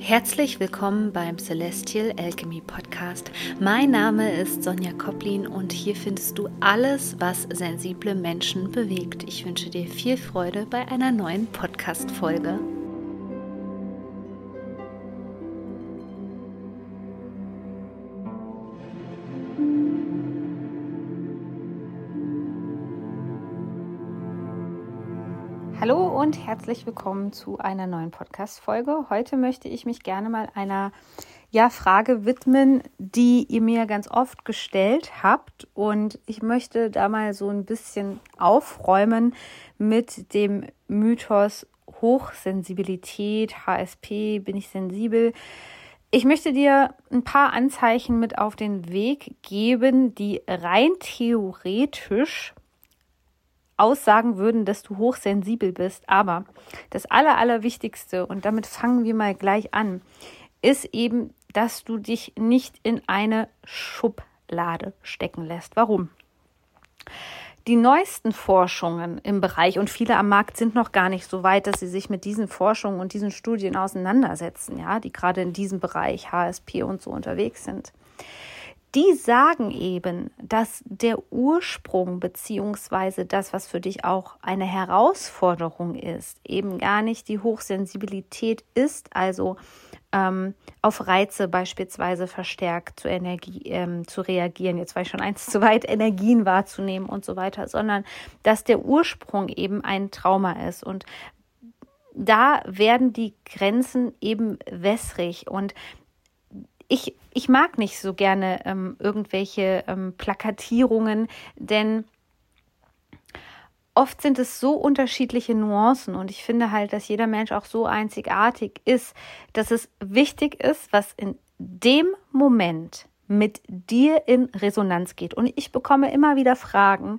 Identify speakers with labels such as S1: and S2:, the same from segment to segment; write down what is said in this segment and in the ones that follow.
S1: Herzlich willkommen beim Celestial Alchemy Podcast. Mein Name ist Sonja Koplin und hier findest du alles, was sensible Menschen bewegt. Ich wünsche dir viel Freude bei einer neuen Podcast-Folge. Hallo und herzlich willkommen zu einer neuen Podcast-Folge. Heute möchte ich mich gerne mal einer ja, Frage widmen, die ihr mir ganz oft gestellt habt. Und ich möchte da mal so ein bisschen aufräumen mit dem Mythos Hochsensibilität, HSP, bin ich sensibel. Ich möchte dir ein paar Anzeichen mit auf den Weg geben, die rein theoretisch aussagen würden, dass du hochsensibel bist. Aber das Aller, Allerwichtigste, und damit fangen wir mal gleich an, ist eben, dass du dich nicht in eine Schublade stecken lässt. Warum? Die neuesten Forschungen im Bereich und viele am Markt sind noch gar nicht so weit, dass sie sich mit diesen Forschungen und diesen Studien auseinandersetzen, ja, die gerade in diesem Bereich HSP und so unterwegs sind die sagen eben, dass der Ursprung beziehungsweise das, was für dich auch eine Herausforderung ist, eben gar nicht die Hochsensibilität ist, also ähm, auf Reize beispielsweise verstärkt zu Energie ähm, zu reagieren. Jetzt war ich schon eins zu weit, Energien wahrzunehmen und so weiter, sondern dass der Ursprung eben ein Trauma ist und da werden die Grenzen eben wässrig und ich, ich mag nicht so gerne ähm, irgendwelche ähm, Plakatierungen, denn oft sind es so unterschiedliche Nuancen und ich finde halt, dass jeder Mensch auch so einzigartig ist, dass es wichtig ist, was in dem Moment mit dir in Resonanz geht. Und ich bekomme immer wieder Fragen,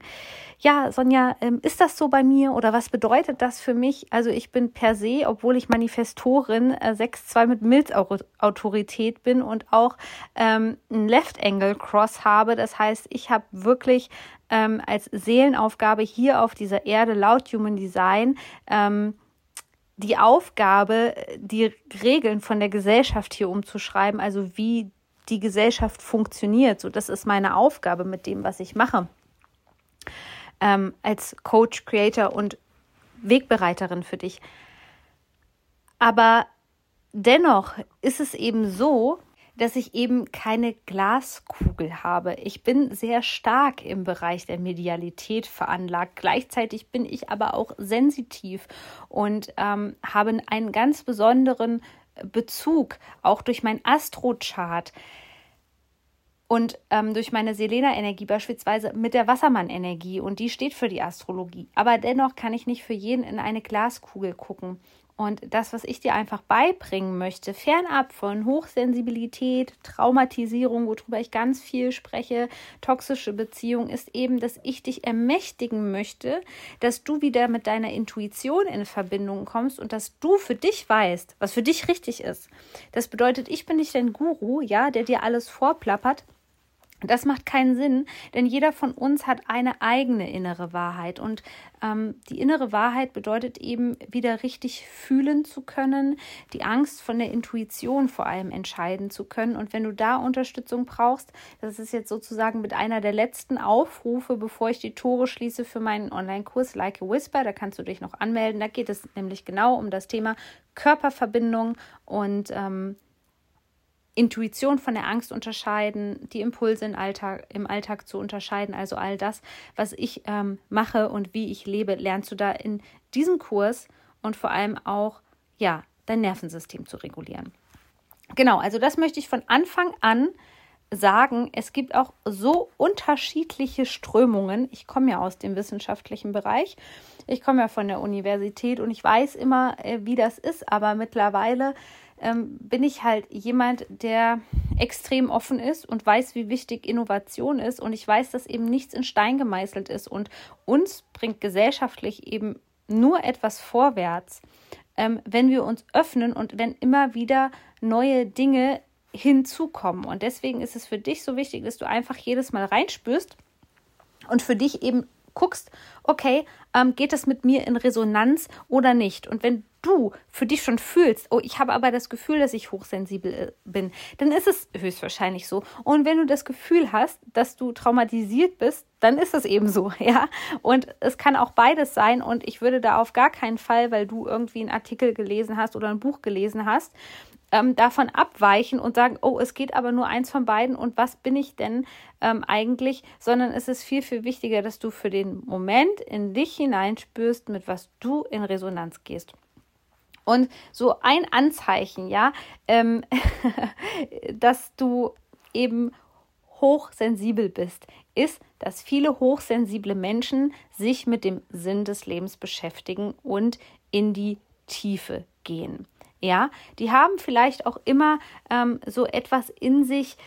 S1: ja, Sonja, ähm, ist das so bei mir oder was bedeutet das für mich? Also ich bin per se, obwohl ich Manifestorin äh, 6-2 mit Milzautorität bin und auch ähm, ein Left Angle Cross habe. Das heißt, ich habe wirklich ähm, als Seelenaufgabe hier auf dieser Erde laut Human Design ähm, die Aufgabe, die Regeln von der Gesellschaft hier umzuschreiben, also wie die Gesellschaft funktioniert. So, das ist meine Aufgabe mit dem, was ich mache ähm, als Coach, Creator und Wegbereiterin für dich. Aber dennoch ist es eben so, dass ich eben keine Glaskugel habe. Ich bin sehr stark im Bereich der Medialität veranlagt. Gleichzeitig bin ich aber auch sensitiv und ähm, habe einen ganz besonderen Bezug, auch durch mein Astrochart und ähm, durch meine Selena-Energie beispielsweise mit der Wassermann-Energie und die steht für die Astrologie. Aber dennoch kann ich nicht für jeden in eine Glaskugel gucken. Und das, was ich dir einfach beibringen möchte, fernab von Hochsensibilität, Traumatisierung, worüber ich ganz viel spreche, toxische Beziehung, ist eben, dass ich dich ermächtigen möchte, dass du wieder mit deiner Intuition in Verbindung kommst und dass du für dich weißt, was für dich richtig ist. Das bedeutet, ich bin nicht dein Guru, ja, der dir alles vorplappert, das macht keinen Sinn, denn jeder von uns hat eine eigene innere Wahrheit. Und ähm, die innere Wahrheit bedeutet eben, wieder richtig fühlen zu können, die Angst von der Intuition vor allem entscheiden zu können. Und wenn du da Unterstützung brauchst, das ist jetzt sozusagen mit einer der letzten Aufrufe, bevor ich die Tore schließe für meinen Online-Kurs Like a Whisper, da kannst du dich noch anmelden. Da geht es nämlich genau um das Thema Körperverbindung und ähm, Intuition von der Angst unterscheiden, die Impulse im Alltag, im Alltag zu unterscheiden. Also all das, was ich ähm, mache und wie ich lebe, lernst du da in diesem Kurs und vor allem auch, ja, dein Nervensystem zu regulieren. Genau, also das möchte ich von Anfang an sagen. Es gibt auch so unterschiedliche Strömungen. Ich komme ja aus dem wissenschaftlichen Bereich. Ich komme ja von der Universität und ich weiß immer, äh, wie das ist, aber mittlerweile ähm, bin ich halt jemand, der extrem offen ist und weiß, wie wichtig Innovation ist. Und ich weiß, dass eben nichts in Stein gemeißelt ist. Und uns bringt gesellschaftlich eben nur etwas vorwärts, ähm, wenn wir uns öffnen und wenn immer wieder neue Dinge hinzukommen. Und deswegen ist es für dich so wichtig, dass du einfach jedes Mal reinspürst und für dich eben guckst, okay, ähm, geht das mit mir in Resonanz oder nicht? Und wenn du für dich schon fühlst, oh, ich habe aber das Gefühl, dass ich hochsensibel äh, bin, dann ist es höchstwahrscheinlich so. Und wenn du das Gefühl hast, dass du traumatisiert bist, dann ist es eben so, ja. Und es kann auch beides sein. Und ich würde da auf gar keinen Fall, weil du irgendwie einen Artikel gelesen hast oder ein Buch gelesen hast, ähm, davon abweichen und sagen, oh, es geht aber nur eins von beiden und was bin ich denn ähm, eigentlich, sondern es ist viel, viel wichtiger, dass du für den Moment in dich hineinspürst, mit was du in Resonanz gehst. Und so ein Anzeichen, ja, ähm, dass du eben hochsensibel bist, ist, dass viele hochsensible Menschen sich mit dem Sinn des Lebens beschäftigen und in die Tiefe gehen. Ja, die haben vielleicht auch immer ähm, so etwas in sich,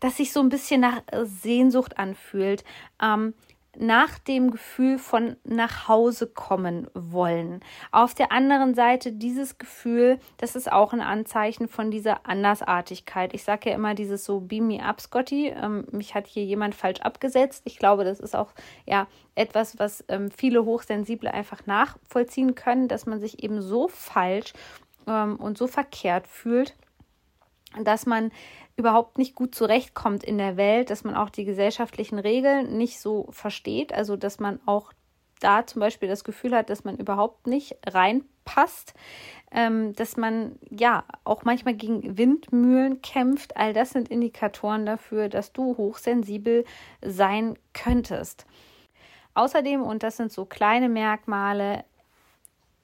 S1: das sich so ein bisschen nach Sehnsucht anfühlt. Ähm, nach dem Gefühl von nach Hause kommen wollen. Auf der anderen Seite dieses Gefühl, das ist auch ein Anzeichen von dieser Andersartigkeit. Ich sage ja immer dieses so Beam me up, Scotty. Ähm, mich hat hier jemand falsch abgesetzt. Ich glaube, das ist auch ja etwas, was ähm, viele Hochsensible einfach nachvollziehen können, dass man sich eben so falsch ähm, und so verkehrt fühlt, dass man überhaupt nicht gut zurechtkommt in der Welt, dass man auch die gesellschaftlichen Regeln nicht so versteht, also dass man auch da zum Beispiel das Gefühl hat, dass man überhaupt nicht reinpasst, ähm, dass man ja auch manchmal gegen Windmühlen kämpft. All das sind Indikatoren dafür, dass du hochsensibel sein könntest. Außerdem, und das sind so kleine Merkmale,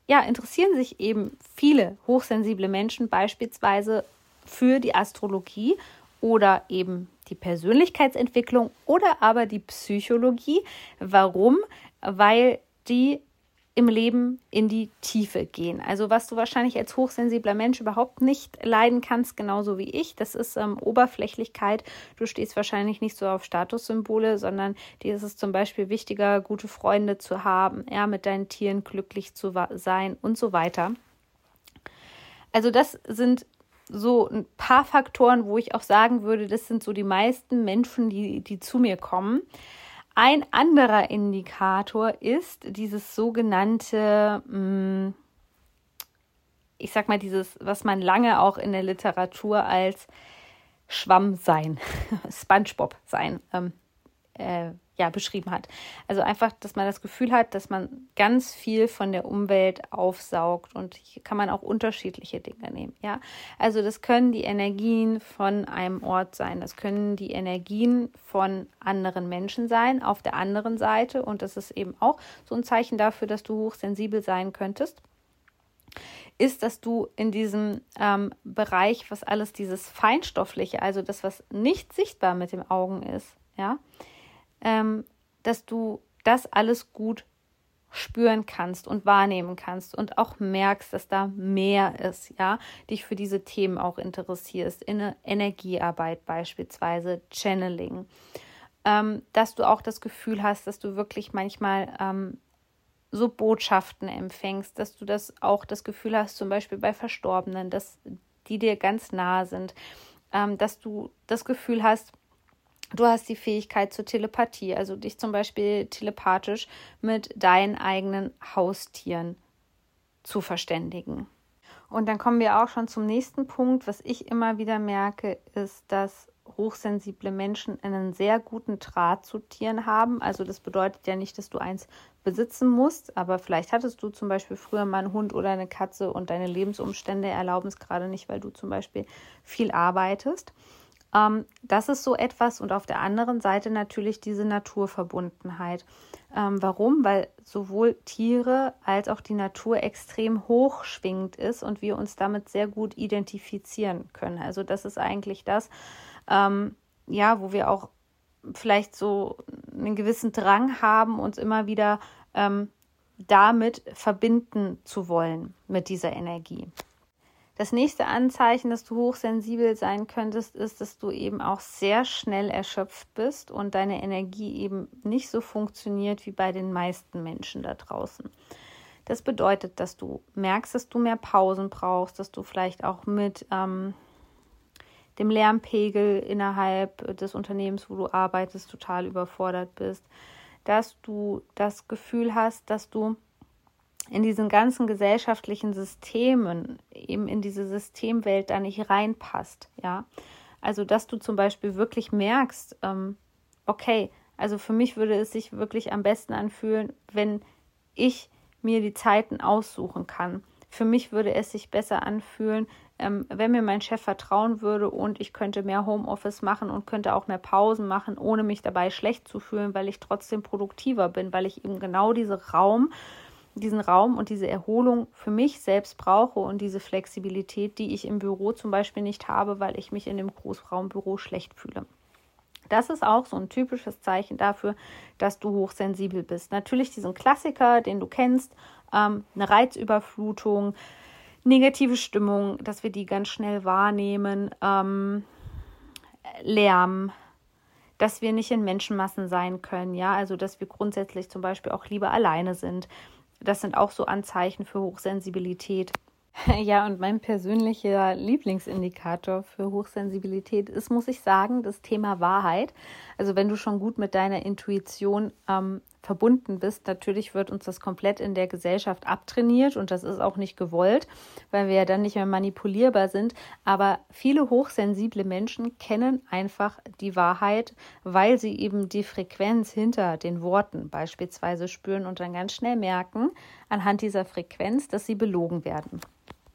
S1: ja, interessieren sich eben viele hochsensible Menschen beispielsweise für die Astrologie oder eben die Persönlichkeitsentwicklung oder aber die Psychologie. Warum? Weil die im Leben in die Tiefe gehen. Also was du wahrscheinlich als hochsensibler Mensch überhaupt nicht leiden kannst, genauso wie ich, das ist ähm, Oberflächlichkeit. Du stehst wahrscheinlich nicht so auf Statussymbole, sondern dir ist es zum Beispiel wichtiger, gute Freunde zu haben, ja, mit deinen Tieren glücklich zu sein und so weiter. Also das sind so ein paar Faktoren, wo ich auch sagen würde, das sind so die meisten Menschen, die, die zu mir kommen. Ein anderer Indikator ist dieses sogenannte, hm, ich sag mal, dieses, was man lange auch in der Literatur als Schwamm sein, SpongeBob sein ähm, äh, ja, beschrieben hat. Also einfach, dass man das Gefühl hat, dass man ganz viel von der Umwelt aufsaugt und hier kann man auch unterschiedliche Dinge nehmen. Ja, also das können die Energien von einem Ort sein, das können die Energien von anderen Menschen sein. Auf der anderen Seite und das ist eben auch so ein Zeichen dafür, dass du hochsensibel sein könntest ist, dass du in diesem ähm, Bereich, was alles dieses Feinstoffliche, also das, was nicht sichtbar mit den Augen ist, ja, ähm, dass du das alles gut spüren kannst und wahrnehmen kannst und auch merkst, dass da mehr ist, ja, dich für diese Themen auch interessierst, in Energiearbeit beispielsweise, Channeling, ähm, dass du auch das Gefühl hast, dass du wirklich manchmal ähm, so Botschaften empfängst, dass du das auch das Gefühl hast, zum Beispiel bei Verstorbenen, dass die dir ganz nah sind, ähm, dass du das Gefühl hast, Du hast die Fähigkeit zur Telepathie, also dich zum Beispiel telepathisch mit deinen eigenen Haustieren zu verständigen. Und dann kommen wir auch schon zum nächsten Punkt. Was ich immer wieder merke, ist, dass hochsensible Menschen einen sehr guten Draht zu Tieren haben. Also das bedeutet ja nicht, dass du eins besitzen musst, aber vielleicht hattest du zum Beispiel früher mal einen Hund oder eine Katze und deine Lebensumstände erlauben es gerade nicht, weil du zum Beispiel viel arbeitest. Ähm, das ist so etwas und auf der anderen Seite natürlich diese Naturverbundenheit. Ähm, warum? Weil sowohl Tiere als auch die Natur extrem hochschwingend ist und wir uns damit sehr gut identifizieren können. Also das ist eigentlich das, ähm, ja, wo wir auch vielleicht so einen gewissen Drang haben, uns immer wieder ähm, damit verbinden zu wollen mit dieser Energie. Das nächste Anzeichen, dass du hochsensibel sein könntest, ist, dass du eben auch sehr schnell erschöpft bist und deine Energie eben nicht so funktioniert wie bei den meisten Menschen da draußen. Das bedeutet, dass du merkst, dass du mehr Pausen brauchst, dass du vielleicht auch mit ähm, dem Lärmpegel innerhalb des Unternehmens, wo du arbeitest, total überfordert bist, dass du das Gefühl hast, dass du in diesen ganzen gesellschaftlichen Systemen, eben in diese Systemwelt da nicht reinpasst, ja. Also, dass du zum Beispiel wirklich merkst, ähm, okay, also für mich würde es sich wirklich am besten anfühlen, wenn ich mir die Zeiten aussuchen kann. Für mich würde es sich besser anfühlen, ähm, wenn mir mein Chef vertrauen würde und ich könnte mehr Homeoffice machen und könnte auch mehr Pausen machen, ohne mich dabei schlecht zu fühlen, weil ich trotzdem produktiver bin, weil ich eben genau diese Raum, diesen Raum und diese Erholung für mich selbst brauche und diese Flexibilität, die ich im Büro zum Beispiel nicht habe, weil ich mich in dem Großraumbüro schlecht fühle. Das ist auch so ein typisches Zeichen dafür, dass du hochsensibel bist. Natürlich diesen Klassiker, den du kennst, ähm, eine Reizüberflutung, negative Stimmung, dass wir die ganz schnell wahrnehmen, ähm, Lärm, dass wir nicht in Menschenmassen sein können, ja, also dass wir grundsätzlich zum Beispiel auch lieber alleine sind. Das sind auch so Anzeichen für Hochsensibilität. Ja, und mein persönlicher Lieblingsindikator für Hochsensibilität ist, muss ich sagen, das Thema Wahrheit. Also wenn du schon gut mit deiner Intuition ähm, verbunden bist, natürlich wird uns das komplett in der Gesellschaft abtrainiert und das ist auch nicht gewollt, weil wir ja dann nicht mehr manipulierbar sind. Aber viele hochsensible Menschen kennen einfach die Wahrheit, weil sie eben die Frequenz hinter den Worten beispielsweise spüren und dann ganz schnell merken, anhand dieser Frequenz, dass sie belogen werden.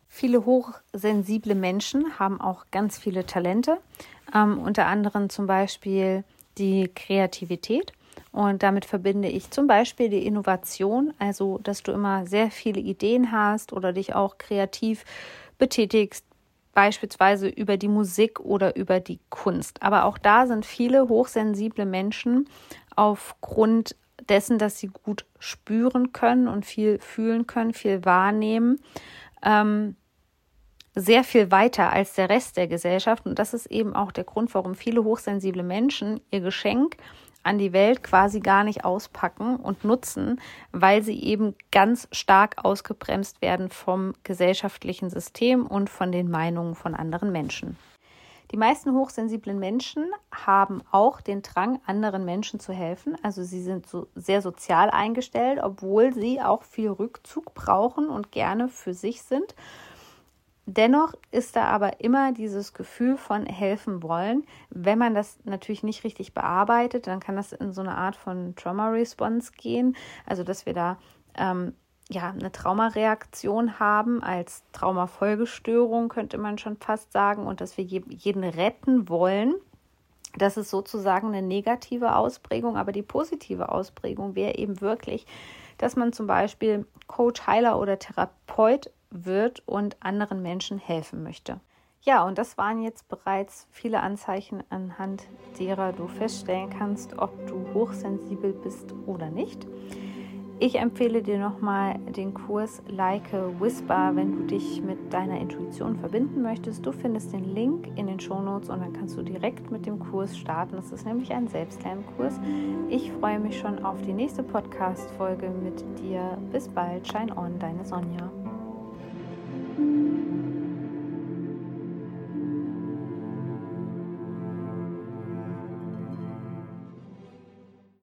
S1: Viele hochsensible Menschen haben auch ganz viele Talente, ähm, unter anderem zum Beispiel die Kreativität. Und damit verbinde ich zum Beispiel die Innovation, also dass du immer sehr viele Ideen hast oder dich auch kreativ betätigst, beispielsweise über die Musik oder über die Kunst. Aber auch da sind viele hochsensible Menschen aufgrund dessen, dass sie gut spüren können und viel fühlen können, viel wahrnehmen, ähm, sehr viel weiter als der Rest der Gesellschaft. Und das ist eben auch der Grund, warum viele hochsensible Menschen ihr Geschenk an die Welt quasi gar nicht auspacken und nutzen, weil sie eben ganz stark ausgebremst werden vom gesellschaftlichen System und von den Meinungen von anderen Menschen. Die meisten hochsensiblen Menschen haben auch den Drang, anderen Menschen zu helfen. Also sie sind so sehr sozial eingestellt, obwohl sie auch viel Rückzug brauchen und gerne für sich sind Dennoch ist da aber immer dieses Gefühl von helfen wollen. Wenn man das natürlich nicht richtig bearbeitet, dann kann das in so eine Art von Trauma-Response gehen. Also, dass wir da ähm, ja eine Traumareaktion haben als Traumafolgestörung, könnte man schon fast sagen, und dass wir jeden retten wollen. Das ist sozusagen eine negative Ausprägung, aber die positive Ausprägung wäre eben wirklich, dass man zum Beispiel Coach, Heiler oder Therapeut wird und anderen Menschen helfen möchte. Ja, und das waren jetzt bereits viele Anzeichen, anhand derer du feststellen kannst, ob du hochsensibel bist oder nicht. Ich empfehle dir nochmal den Kurs Like a Whisper, wenn du dich mit deiner Intuition verbinden möchtest. Du findest den Link in den Shownotes und dann kannst du direkt mit dem Kurs starten. Das ist nämlich ein Selbstlernkurs. Ich freue mich schon auf die nächste Podcast-Folge mit dir. Bis bald. Shine on, deine Sonja.